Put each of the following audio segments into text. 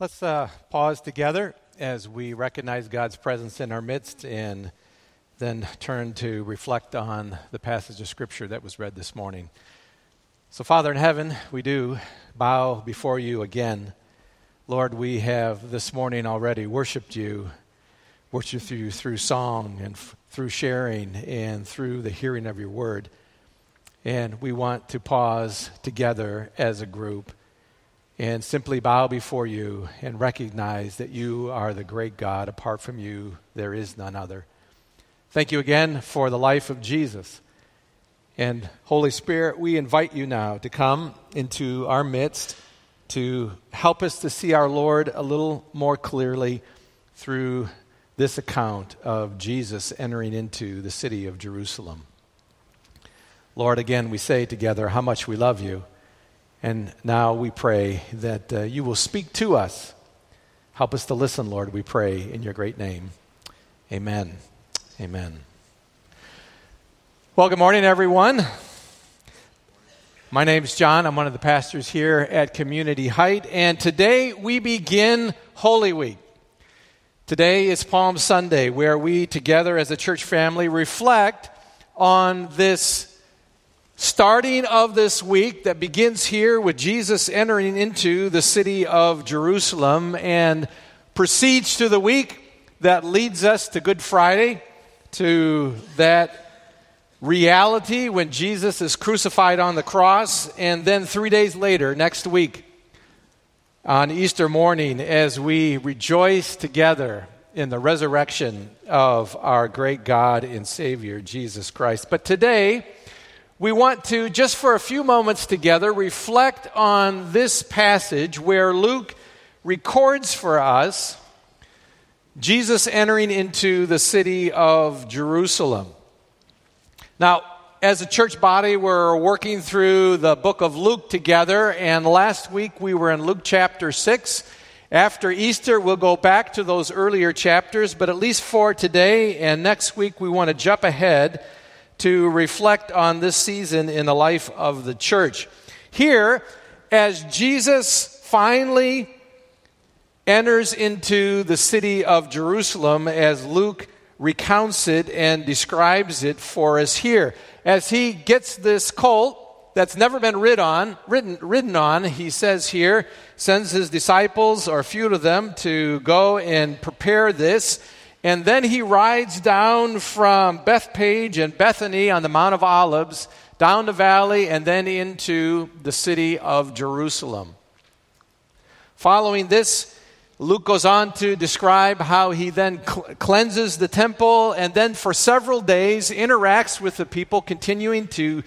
Let's uh, pause together as we recognize God's presence in our midst and then turn to reflect on the passage of Scripture that was read this morning. So, Father in heaven, we do bow before you again. Lord, we have this morning already worshiped you, worshiped you through song and f- through sharing and through the hearing of your word. And we want to pause together as a group and simply bow before you and recognize that you are the great God. Apart from you, there is none other. Thank you again for the life of Jesus. And Holy Spirit, we invite you now to come into our midst to help us to see our Lord a little more clearly through this account of Jesus entering into the city of Jerusalem. Lord, again, we say together how much we love you. And now we pray that uh, you will speak to us. Help us to listen, Lord, we pray in your great name. Amen. Amen. Well, good morning, everyone. My name is John. I'm one of the pastors here at Community Heights. And today we begin Holy Week. Today is Palm Sunday, where we together as a church family reflect on this starting of this week that begins here with Jesus entering into the city of Jerusalem and proceeds to the week that leads us to Good Friday, to that reality when Jesus is crucified on the cross, and then three days later, next week, on Easter morning, as we rejoice together in the resurrection of our great God and Savior, Jesus Christ. But today, we want to, just for a few moments together, reflect on this passage where Luke records for us Jesus entering into the city of Jerusalem. Now, as a church body, we're working through the book of Luke together, and last week we were in Luke chapter 6. After Easter, we'll go back to those earlier chapters, but at least for today and next week, we want to jump ahead to reflect on this season in the life of the church. Here, as Jesus finally enters into the city of Jerusalem, as Luke recounts it and describes it for us here, as he gets this colt that's never been rid on, ridden, ridden on, he says here, sends his disciples, or a few of them, to go and prepare this and then he rides down from Bethphage and Bethany on the Mount of Olives, down the valley, and then into the city of Jerusalem. Following this, Luke goes on to describe how he then cl- cleanses the temple and then for several days interacts with the people, continuing to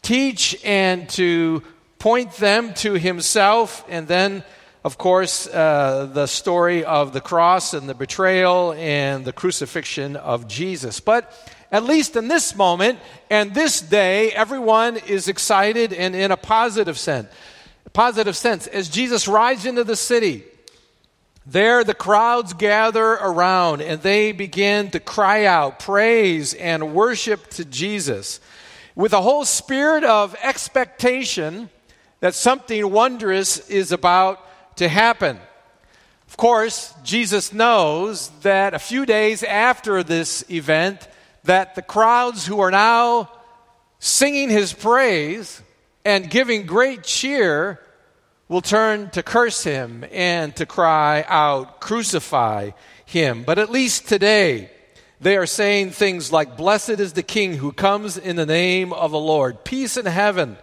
teach and to point them to himself, and then of course, uh, the story of the cross and the betrayal and the crucifixion of Jesus. But at least in this moment and this day, everyone is excited and in a positive sense. Positive sense. As Jesus rides into the city, there the crowds gather around and they begin to cry out praise and worship to Jesus with a whole spirit of expectation that something wondrous is about to happen. Of course, Jesus knows that a few days after this event that the crowds who are now singing his praise and giving great cheer will turn to curse him and to cry out, Crucify him. But at least today, they are saying things like, Blessed is the King who comes in the name of the Lord, peace in heaven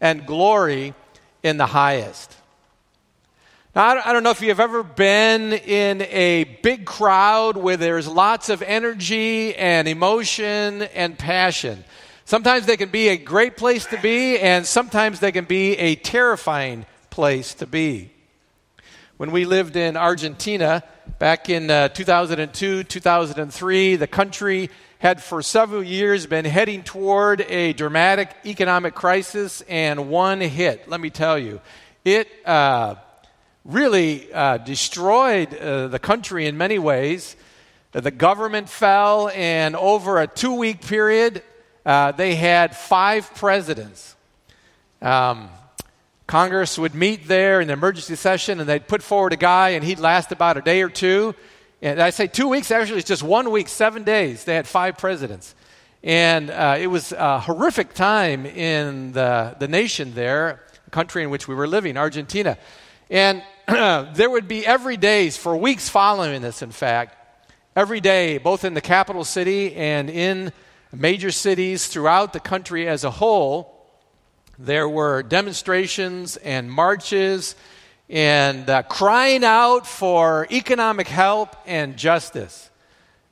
and glory in the highest. I don't know if you've ever been in a big crowd where there's lots of energy and emotion and passion. Sometimes they can be a great place to be, and sometimes they can be a terrifying place to be. When we lived in Argentina back in uh, 2002, 2003, the country had for several years been heading toward a dramatic economic crisis, and one hit, let me tell you. It. Uh, really uh, destroyed uh, the country in many ways. The government fell, and over a two week period, uh, they had five presidents. Um, Congress would meet there in the emergency session and they'd put forward a guy and he'd last about a day or two. And I say two weeks, actually, it's just one week, seven days. They had five presidents. And uh, it was a horrific time in the, the nation there, the country in which we were living, Argentina. And there would be every days for weeks following this, in fact, every day, both in the capital city and in major cities throughout the country as a whole there were demonstrations and marches and uh, crying out for economic help and justice.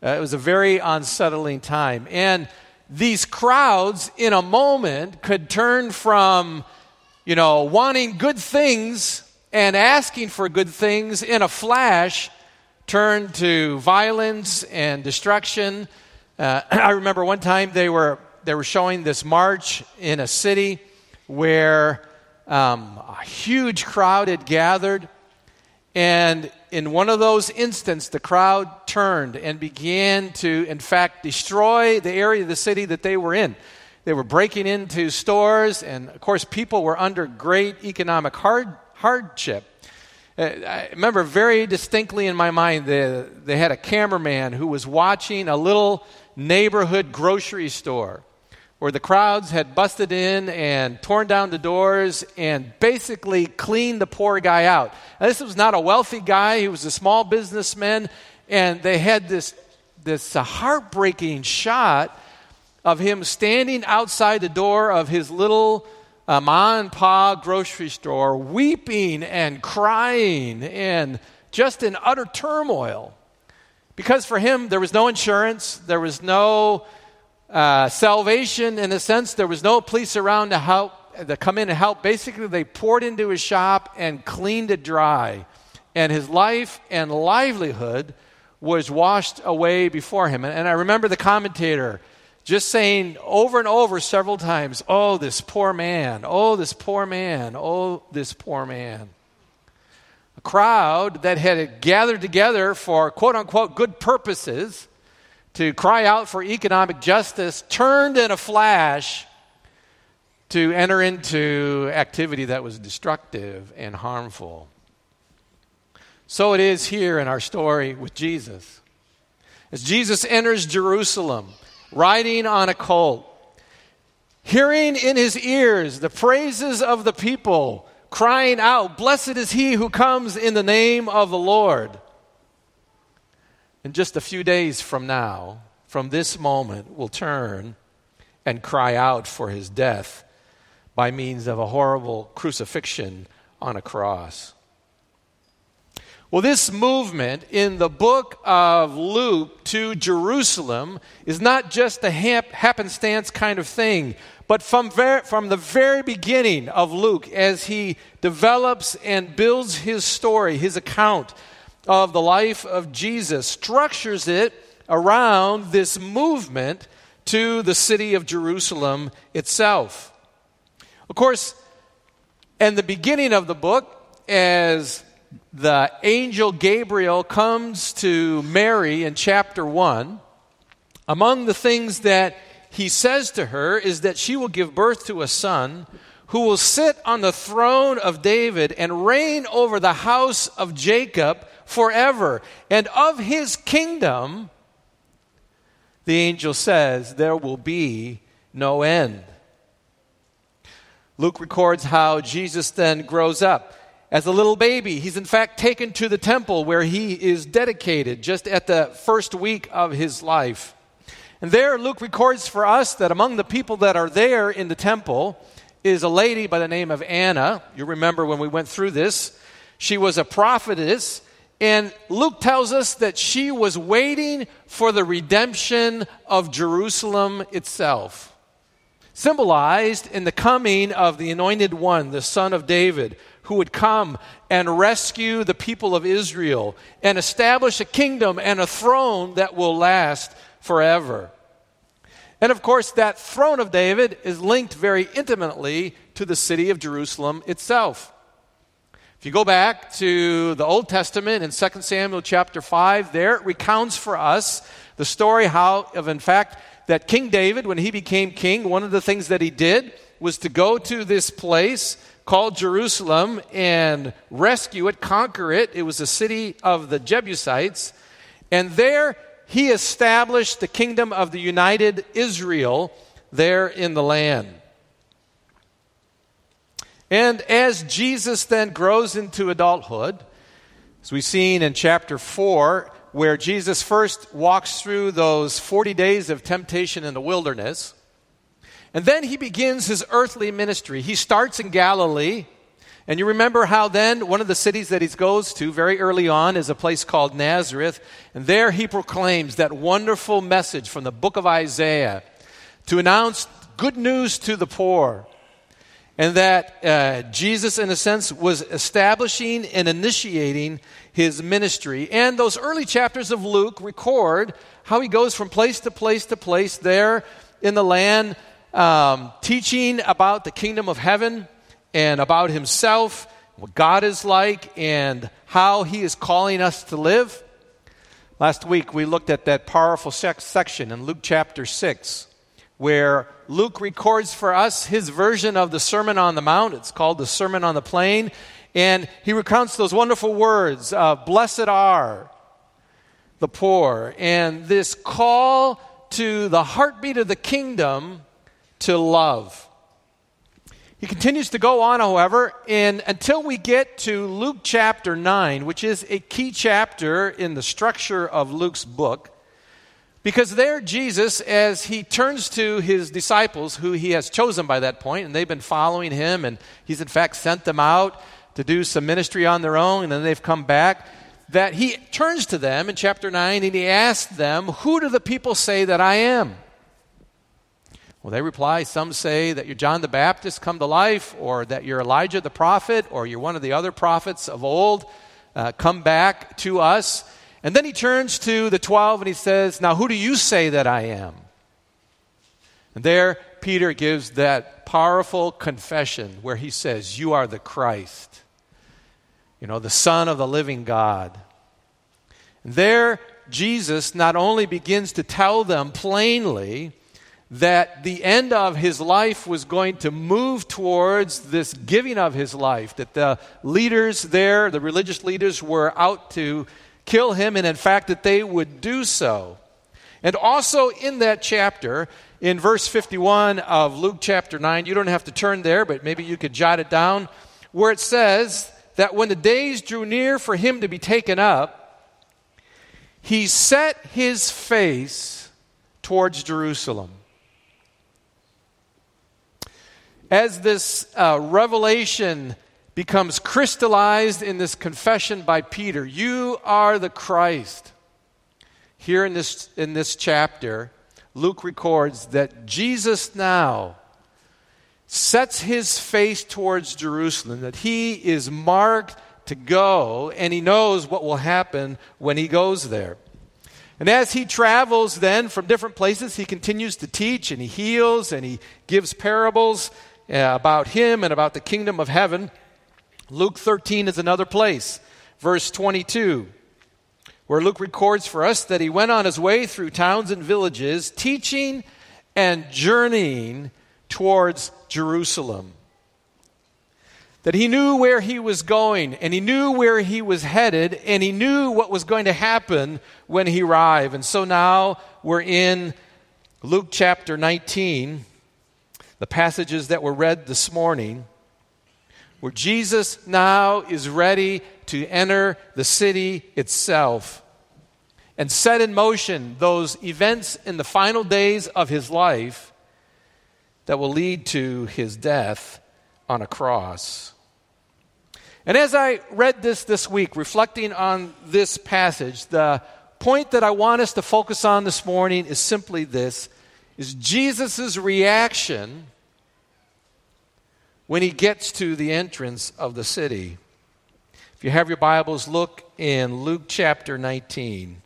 Uh, it was a very unsettling time. And these crowds, in a moment, could turn from, you know, wanting good things and asking for good things in a flash, turned to violence and destruction. Uh, I remember one time they were, they were showing this march in a city where um, a huge crowd had gathered. And in one of those instances, the crowd turned and began to, in fact, destroy the area of the city that they were in. They were breaking into stores, and of course, people were under great economic hard, hardship. Uh, I remember very distinctly in my mind they, they had a cameraman who was watching a little neighborhood grocery store where the crowds had busted in and torn down the doors and basically cleaned the poor guy out. Now, this was not a wealthy guy, he was a small businessman, and they had this, this heartbreaking shot of him standing outside the door of his little uh, ma and pa grocery store, weeping and crying and just in utter turmoil. Because for him, there was no insurance, there was no uh, salvation in a sense. There was no police around to help, to come in and help. Basically, they poured into his shop and cleaned it dry. And his life and livelihood was washed away before him. And, and I remember the commentator just saying over and over several times, Oh, this poor man. Oh, this poor man. Oh, this poor man. A crowd that had gathered together for quote unquote good purposes to cry out for economic justice turned in a flash to enter into activity that was destructive and harmful. So it is here in our story with Jesus. As Jesus enters Jerusalem, riding on a colt, hearing in his ears the praises of the people, crying out, Blessed is he who comes in the name of the Lord. In just a few days from now, from this moment, will turn and cry out for his death by means of a horrible crucifixion on a cross. Well, this movement in the book of Luke to Jerusalem is not just a happenstance kind of thing, but from, ver- from the very beginning of Luke, as he develops and builds his story, his account of the life of Jesus, structures it around this movement to the city of Jerusalem itself. Of course, in the beginning of the book, as the angel Gabriel comes to Mary in chapter 1, among the things that he says to her is that she will give birth to a son who will sit on the throne of David and reign over the house of Jacob forever. And of his kingdom, the angel says, there will be no end. Luke records how Jesus then grows up. As a little baby, he's in fact taken to the temple where he is dedicated just at the first week of his life. And there, Luke records for us that among the people that are there in the temple is a lady by the name of Anna. You remember when we went through this. She was a prophetess and Luke tells us that she was waiting for the redemption of Jerusalem itself, symbolized in the coming of the anointed one, the son of David, who would come and rescue the people of Israel and establish a kingdom and a throne that will last forever. And of course, that throne of David is linked very intimately to the city of Jerusalem itself. If you go back to the Old Testament in 2 Samuel chapter 5, there it recounts for us the story how of in fact that King David when he became king, one of the things that he did was to go to this place called Jerusalem and rescue it, conquer it. It was a city of the Jebusites. And there he established the kingdom of the united Israel there in the land. And as Jesus then grows into adulthood, as we've seen in chapter 4, where Jesus first walks through those 40 days of temptation in the wilderness, and then he begins his earthly ministry. He starts in Galilee. And you remember how then one of the cities that he goes to very early on is a place called Nazareth. And there he proclaims that wonderful message from the book of Isaiah to announce good news to the poor. And that uh, Jesus, in a sense, was establishing and initiating his ministry. And those early chapters of Luke record how he goes from place to place to place there in the land um, teaching about the kingdom of heaven and about himself, what God is like, and how he is calling us to live. Last week, we looked at that powerful section in Luke chapter 6, where Luke records for us his version of the Sermon on the Mount. It's called the Sermon on the Plain. And he recounts those wonderful words of Blessed are the poor, and this call to the heartbeat of the kingdom to love. He continues to go on, however, and until we get to Luke chapter 9, which is a key chapter in the structure of Luke's book, because there Jesus, as he turns to his disciples, who he has chosen by that point, and they've been following him, and he's in fact sent them out to do some ministry on their own, and then they've come back, that he turns to them in chapter 9 and he asks them, Who do the people say that I am? Well, they reply, some say that you're John the Baptist come to life, or that you're Elijah the prophet, or you're one of the other prophets of old uh, come back to us. And then he turns to the 12 and he says, Now, who do you say that I am? And there, Peter gives that powerful confession where he says, You are the Christ, you know, the Son of the living God. And there, Jesus not only begins to tell them plainly, that the end of his life was going to move towards this giving of his life, that the leaders there, the religious leaders, were out to kill him, and in fact, that they would do so. And also in that chapter, in verse 51 of Luke chapter 9, you don't have to turn there, but maybe you could jot it down, where it says that when the days drew near for him to be taken up, he set his face towards Jerusalem as this uh, revelation becomes crystallized in this confession by Peter, you are the Christ. Here in this, in this chapter, Luke records that Jesus now sets his face towards Jerusalem, that he is marked to go, and he knows what will happen when he goes there. And as he travels then from different places, he continues to teach and he heals and he gives parables Uh, about him and about the kingdom of heaven. Luke 13 is another place, verse 22, where Luke records for us that he went on his way through towns and villages, teaching and journeying towards Jerusalem. That he knew where he was going, and he knew where he was headed, and he knew what was going to happen when he arrived. And so now we're in Luke chapter 19 the passages that were read this morning, where Jesus now is ready to enter the city itself and set in motion those events in the final days of his life that will lead to his death on a cross. And as I read this this week, reflecting on this passage, the point that I want us to focus on this morning is simply this is Jesus' reaction when he gets to the entrance of the city. If you have your Bibles, look in Luke chapter 19.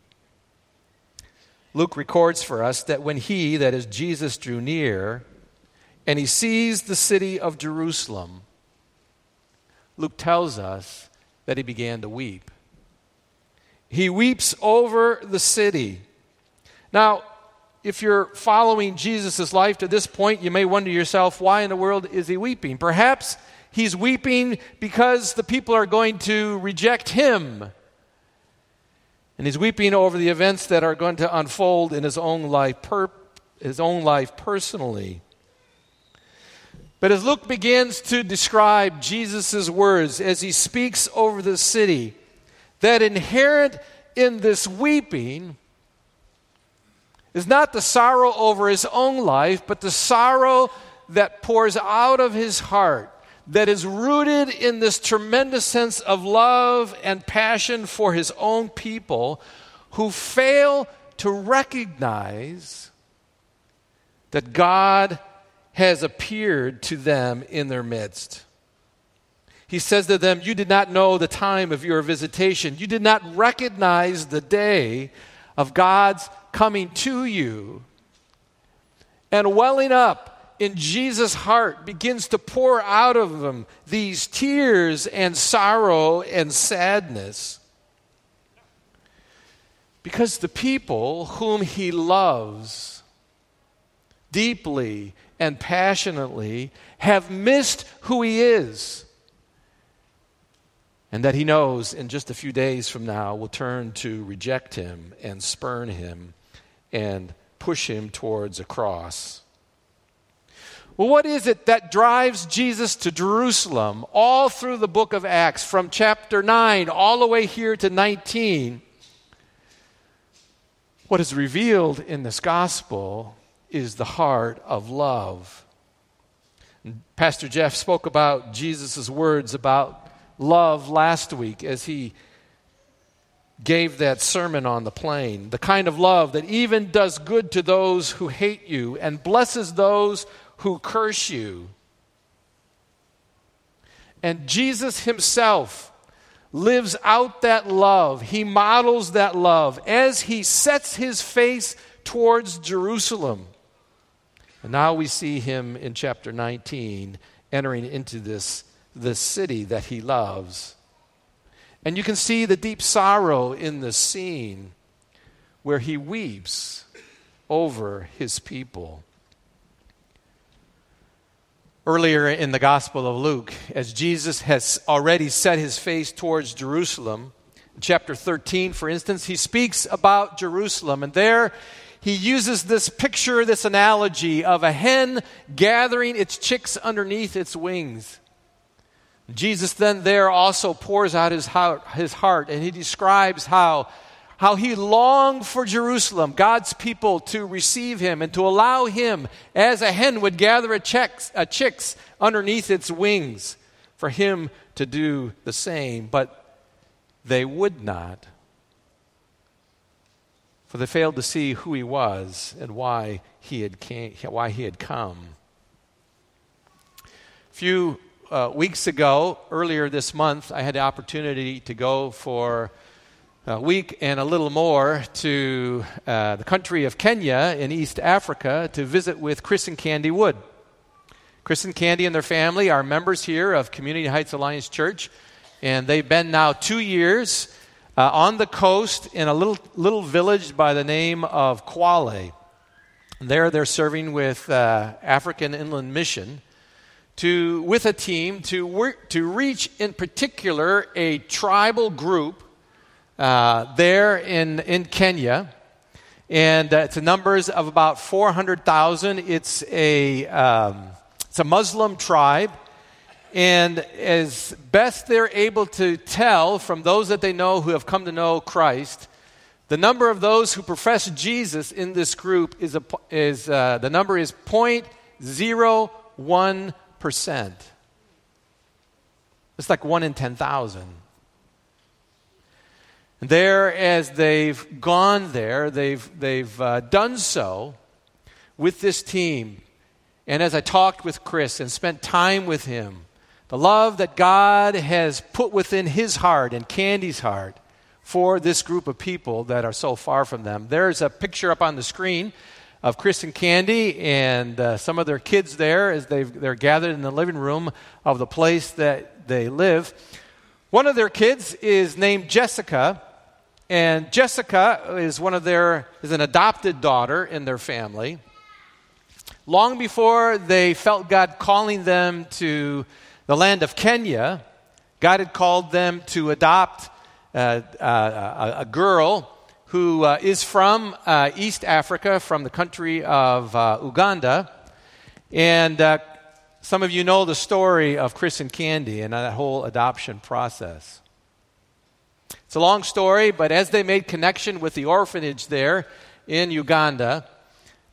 Luke records for us that when he, that is Jesus, drew near and he sees the city of Jerusalem, Luke tells us that he began to weep. He weeps over the city. Now, if you're following Jesus' life to this point, you may wonder yourself, why in the world is he weeping? Perhaps he's weeping because the people are going to reject him. And he's weeping over the events that are going to unfold in his own life, per- his own life personally. But as Luke begins to describe Jesus' words as he speaks over the city, that inherent in this weeping is not the sorrow over his own life, but the sorrow that pours out of his heart, that is rooted in this tremendous sense of love and passion for his own people who fail to recognize that God has appeared to them in their midst. He says to them, You did not know the time of your visitation. You did not recognize the day of God's coming to you. And welling up in Jesus' heart begins to pour out of him these tears and sorrow and sadness. Because the people whom he loves deeply and passionately have missed who he is. And that he knows in just a few days from now will turn to reject him and spurn him and push him towards a cross. Well, what is it that drives Jesus to Jerusalem all through the book of Acts, from chapter 9 all the way here to 19? What is revealed in this gospel is the heart of love. Pastor Jeff spoke about Jesus' words about love last week as he gave that sermon on the plain. The kind of love that even does good to those who hate you and blesses those who curse you. And Jesus himself lives out that love. He models that love as he sets his face towards Jerusalem. And now we see him in chapter 19 entering into this, this city that he loves. And you can see the deep sorrow in the scene where he weeps over his people. Earlier in the Gospel of Luke, as Jesus has already set his face towards Jerusalem, chapter 13, for instance, he speaks about Jerusalem. And there he uses this picture, this analogy of a hen gathering its chicks underneath its wings. Jesus then there also pours out his heart, his heart and he describes how, how he longed for Jerusalem, God's people, to receive him and to allow him, as a hen would gather a, chicks, a chicks underneath its wings, for him to do the same. But they would not, for they failed to see who he was and why he had, came, why he had come. Few uh, weeks ago, earlier this month, I had the opportunity to go for a week and a little more to uh, the country of Kenya in East Africa to visit with Chris and Candy Wood. Chris and Candy and their family are members here of Community Heights Alliance Church, and they've been now two years uh, on the coast in a little, little village by the name of Kwale. There, they're serving with uh, African Inland Mission to, with a team to, work, to reach, in particular, a tribal group uh, there in, in Kenya. And uh, it's a numbers of about 400,000. It's, a, um, it's a Muslim tribe. And as best they're able to tell from those that they know who have come to know Christ, the number of those who profess Jesus in this group is, a, is uh, the number is point zero one. 1%. It's like 1 in 10,000. There, as they've gone there, they've, they've uh, done so with this team. And as I talked with Chris and spent time with him, the love that God has put within his heart and Candy's heart for this group of people that are so far from them. There's a picture up on the screen of Chris and Candy and uh, some of their kids there as they they're gathered in the living room of the place that they live. One of their kids is named Jessica, And Jessica is one of their is an adopted daughter in their family. Long before they felt God calling them to the land of Kenya, God had called them to adopt uh, uh, a, girl who uh, is from uh, East Africa, from the country of uh, Uganda. And uh, some of you know the story of Chris and Candy and that whole adoption process. It's a long story, but as they made connection with the orphanage there in Uganda,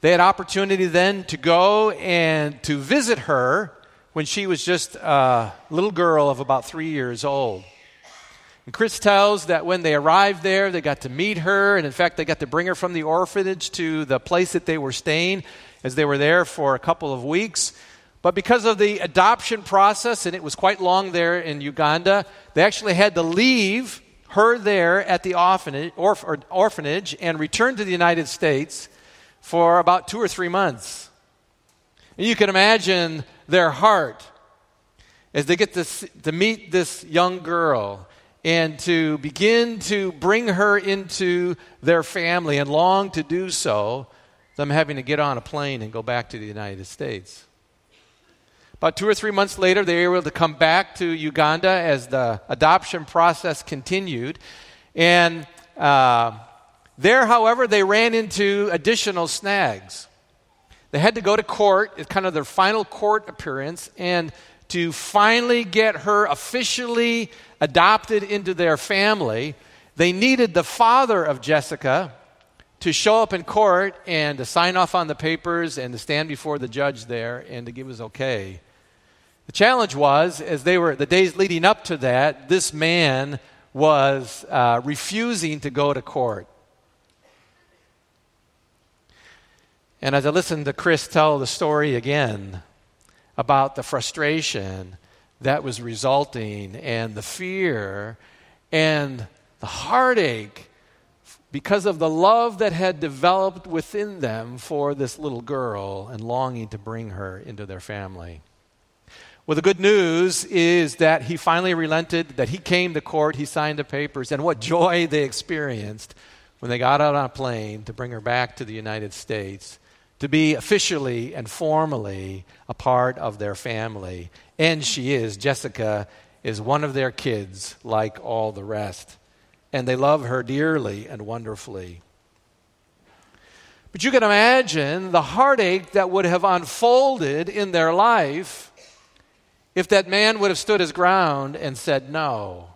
they had opportunity then to go and to visit her when she was just a little girl of about three years old. And Chris tells that when they arrived there, they got to meet her, and in fact, they got to bring her from the orphanage to the place that they were staying as they were there for a couple of weeks. But because of the adoption process, and it was quite long there in Uganda, they actually had to leave her there at the orphanage, orph- orphanage and return to the United States for about two or three months. And you can imagine their heart as they get to, to meet this young girl and to begin to bring her into their family and long to do so, them having to get on a plane and go back to the United States. About two or three months later, they were able to come back to Uganda as the adoption process continued. And uh, there, however, they ran into additional snags. They had to go to court, it's kind of their final court appearance, and to finally get her officially adopted into their family, they needed the father of Jessica to show up in court and to sign off on the papers and to stand before the judge there and to give his okay. The challenge was, as they were the days leading up to that, this man was uh, refusing to go to court. And as I listened to Chris tell the story again about the frustration that was resulting and the fear and the heartache because of the love that had developed within them for this little girl and longing to bring her into their family. Well, the good news is that he finally relented, that he came to court, he signed the papers, and what joy they experienced when they got out on a plane to bring her back to the United States to be officially and formally a part of their family. And she is. Jessica is one of their kids, like all the rest. And they love her dearly and wonderfully. But you can imagine the heartache that would have unfolded in their life if that man would have stood his ground and said no,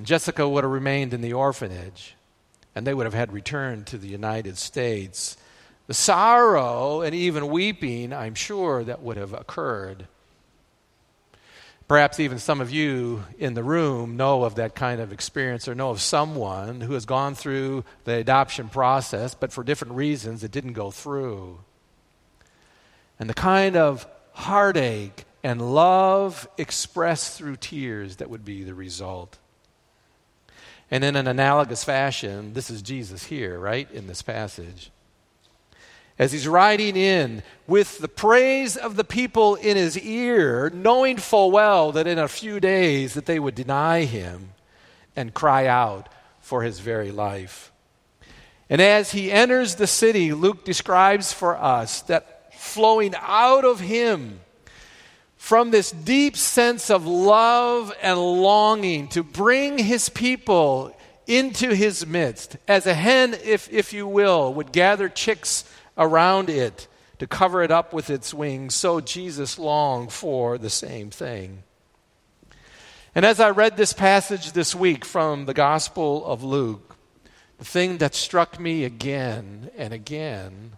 and Jessica would have remained in the orphanage, and they would have had returned to the United States, the sorrow and even weeping, I'm sure, that would have occurred. Perhaps even some of you in the room know of that kind of experience or know of someone who has gone through the adoption process, but for different reasons it didn't go through. And the kind of heartache and love expressed through tears that would be the result. And in an analogous fashion, this is Jesus here, right, in this passage. As he's riding in with the praise of the people in his ear, knowing full well that in a few days that they would deny him and cry out for his very life. And as he enters the city, Luke describes for us that flowing out of him from this deep sense of love and longing to bring his people into his midst, as a hen, if, if you will, would gather chicks around it to cover it up with its wings, so Jesus longed for the same thing. And as I read this passage this week from the Gospel of Luke, the thing that struck me again and again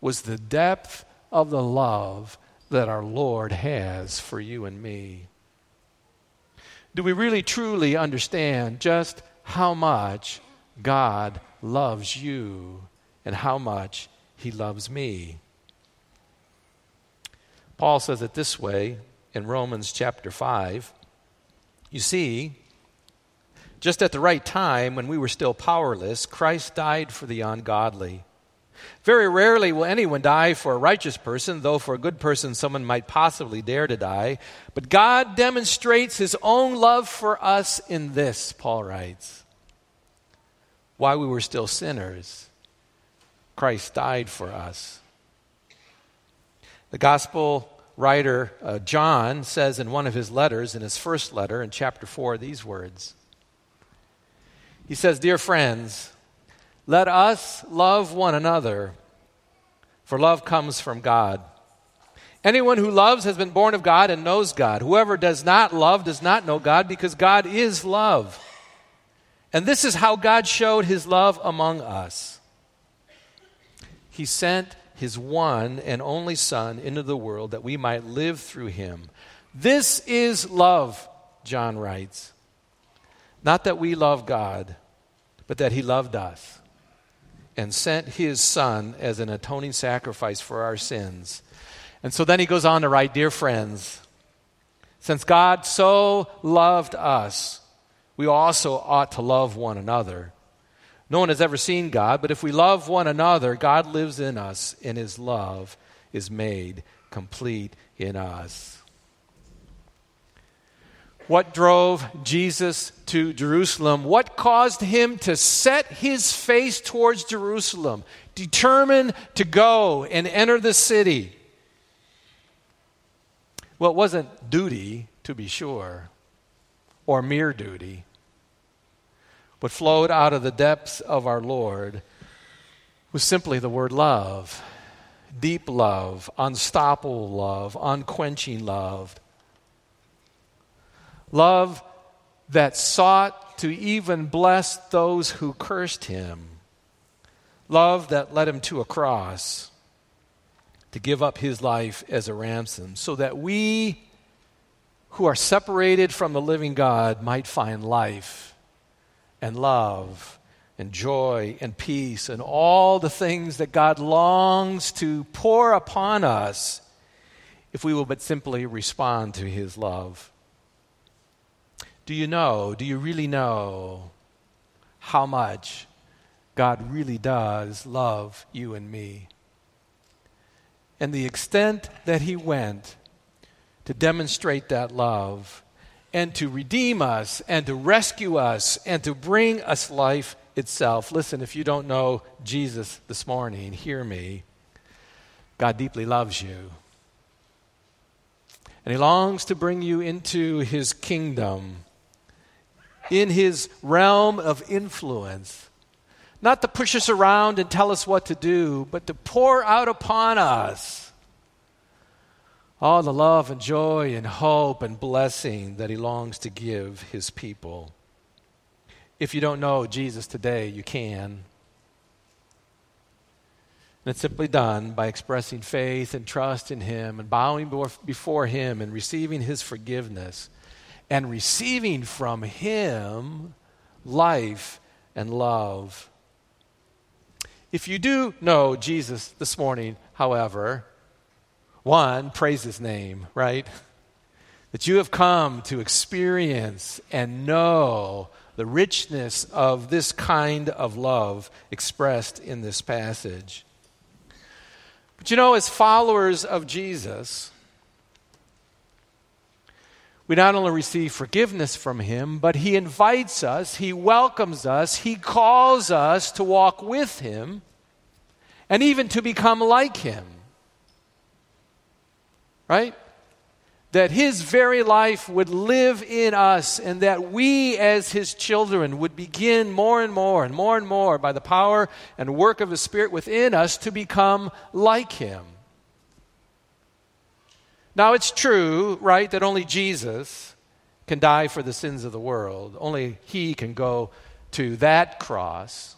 was the depth of the love that our Lord has for you and me? Do we really truly understand just how much God loves you and how much He loves me? Paul says it this way in Romans chapter 5. You see, just at the right time, when we were still powerless, Christ died for the ungodly. Very rarely will anyone die for a righteous person, though for a good person someone might possibly dare to die. But God demonstrates his own love for us in this, Paul writes. while we were still sinners, Christ died for us. The gospel writer uh, John says in one of his letters, in his first letter, in chapter 4, these words He says, Dear friends, let us love one another, for love comes from God. Anyone who loves has been born of God and knows God. Whoever does not love does not know God because God is love. And this is how God showed his love among us. He sent his one and only Son into the world that we might live through him. This is love, John writes. Not that we love God, but that he loved us and sent his Son as an atoning sacrifice for our sins. And so then he goes on to write Dear friends, since God so loved us, we also ought to love one another. No one has ever seen God, but if we love one another, God lives in us, and his love is made complete in us. What drove Jesus to Jerusalem? What caused him to set his face towards Jerusalem, determined to go and enter the city? Well, it wasn't duty, to be sure, or mere duty what flowed out of the depths of our Lord was simply the word love deep love, unstoppable love, unquenching love. Love that sought to even bless those who cursed him. Love that led him to a cross to give up his life as a ransom so that we who are separated from the living God might find life and love and joy and peace and all the things that God longs to pour upon us if we will but simply respond to His love. Do you know, do you really know how much God really does love you and me? And the extent that He went to demonstrate that love and to redeem us and to rescue us and to bring us life itself. Listen, if you don't know Jesus this morning, hear me. God deeply loves you. And He longs to bring you into His kingdom, in His realm of influence. Not to push us around and tell us what to do, but to pour out upon us all the love and joy and hope and blessing that he longs to give his people. If you don't know Jesus today, you can. And it's simply done by expressing faith and trust in Him and bowing before Him and receiving His forgiveness and receiving from Him life and love. If you do know Jesus this morning, however, one, praise his name, right? That you have come to experience and know the richness of this kind of love expressed in this passage. But you know, as followers of Jesus, we not only receive forgiveness from Him, but He invites us, He welcomes us, He calls us to walk with Him, and even to become like Him right? That his very life would live in us, and that we, as his children, would begin more and more and more and more by the power and work of the Spirit within us to become like him. Now, it's true, right, that only Jesus can die for the sins of the world. Only he can go to that cross.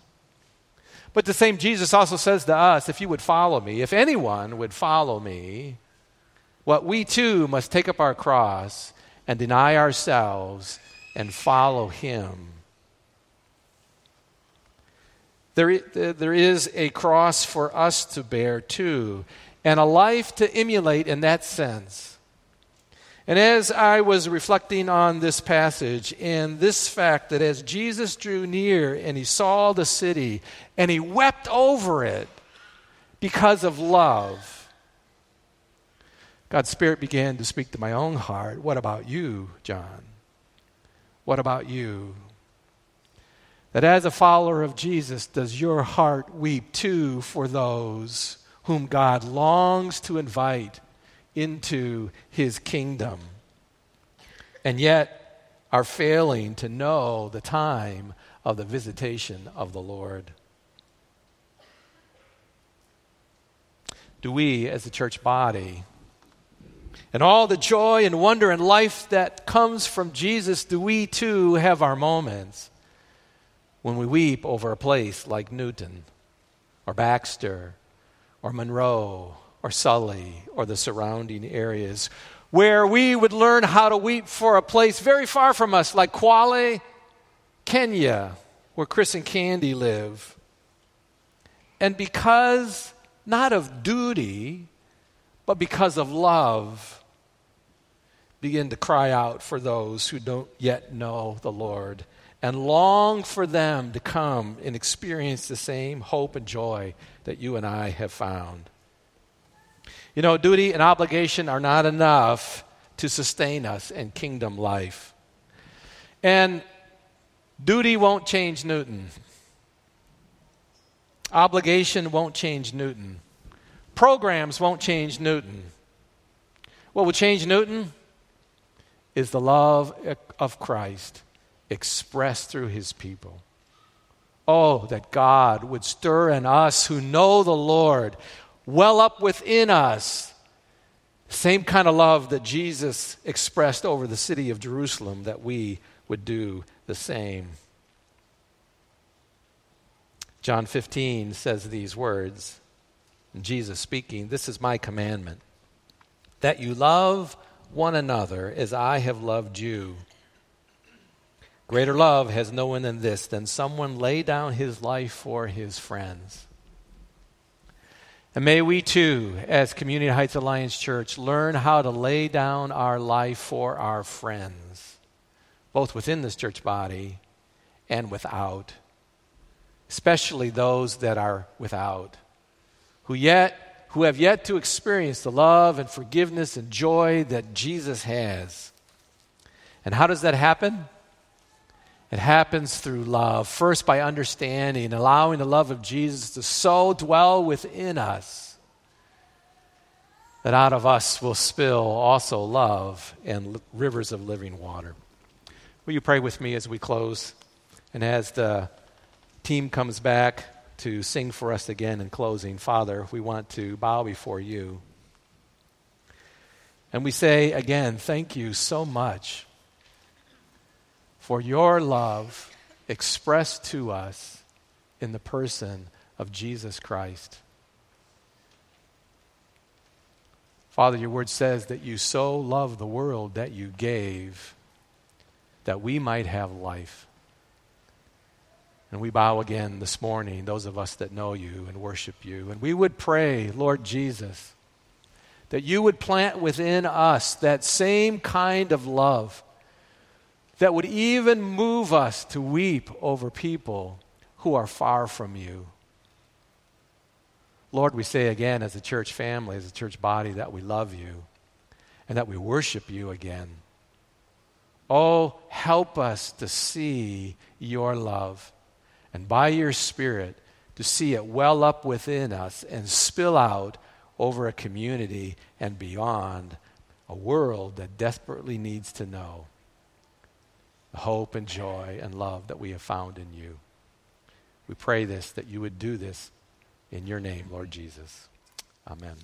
But the same Jesus also says to us if you would follow me, if anyone would follow me, what we too must take up our cross and deny ourselves and follow him. There, there is a cross for us to bear too, and a life to emulate in that sense. And as I was reflecting on this passage and this fact that as Jesus drew near and he saw the city and he wept over it because of love, God's Spirit began to speak to my own heart. What about you, John? What about you? That as a follower of Jesus, does your heart weep too for those whom God longs to invite into his kingdom? And yet are failing to know the time of the visitation of the Lord. Do we, as a church body, and all the joy and wonder and life that comes from Jesus, do we too have our moments when we weep over a place like Newton or Baxter or Monroe or Sully or the surrounding areas, where we would learn how to weep for a place very far from us, like Kwale, Kenya, where Chris and Candy live. And because, not of duty, but because of love, begin to cry out for those who don't yet know the Lord and long for them to come and experience the same hope and joy that you and I have found. You know, duty and obligation are not enough to sustain us in kingdom life. And duty won't change Newton. Obligation won't change Newton. Programs won't change Newton. What will change Newton? is the love of Christ expressed through his people. Oh, that God would stir in us who know the Lord, well up within us, same kind of love that Jesus expressed over the city of Jerusalem, that we would do the same. John 15 says these words, Jesus speaking, This is my commandment, that you love one another as I have loved you. Greater love has no one than this, than someone lay down his life for his friends. And may we too, as Community Heights Alliance Church, learn how to lay down our life for our friends, both within this church body and without, especially those that are without, who yet who have yet to experience the love and forgiveness and joy that Jesus has. And how does that happen? It happens through love. First, by understanding and allowing the love of Jesus to so dwell within us that out of us will spill also love and rivers of living water. Will you pray with me as we close? And as the team comes back, to sing for us again in closing. Father, we want to bow before you. And we say again, thank you so much for your love expressed to us in the person of Jesus Christ. Father, your word says that you so loved the world that you gave that we might have life. And we bow again this morning, those of us that know you and worship you. And we would pray, Lord Jesus, that you would plant within us that same kind of love that would even move us to weep over people who are far from you. Lord, we say again as a church family, as a church body, that we love you and that we worship you again. Oh, help us to see your love and by your Spirit to see it well up within us and spill out over a community and beyond a world that desperately needs to know the hope and joy and love that we have found in you. We pray this, that you would do this in your name, Lord Jesus. Amen.